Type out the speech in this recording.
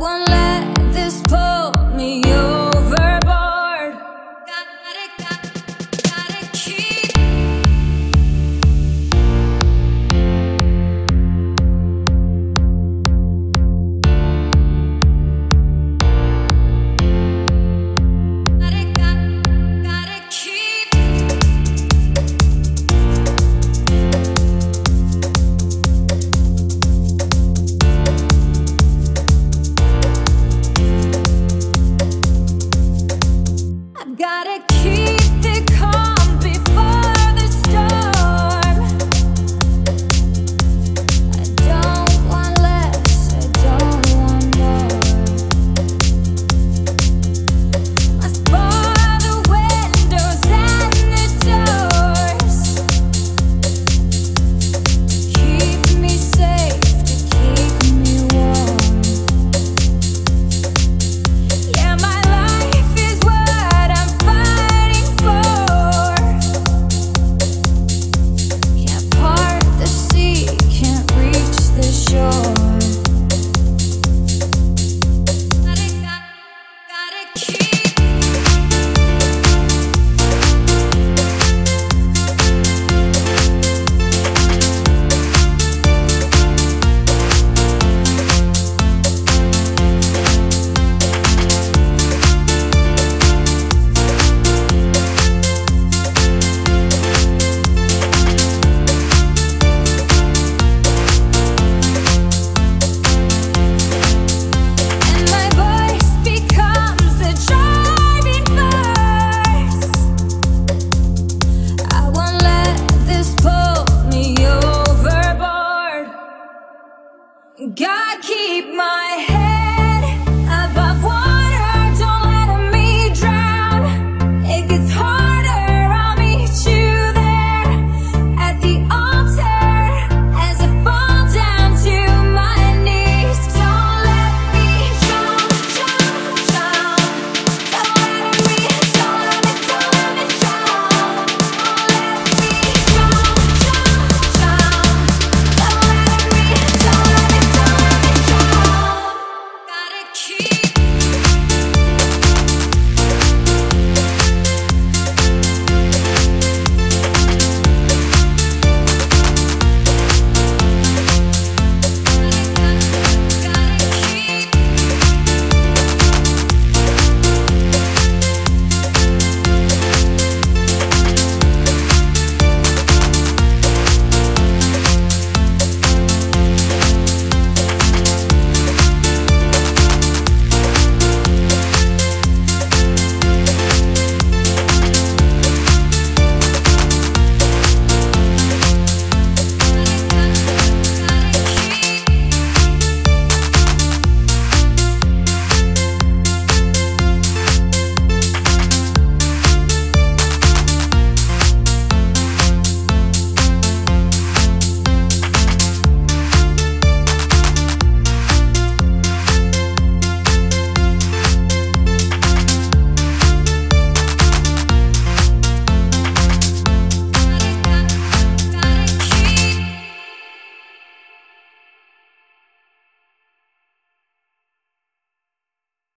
won't let this pull.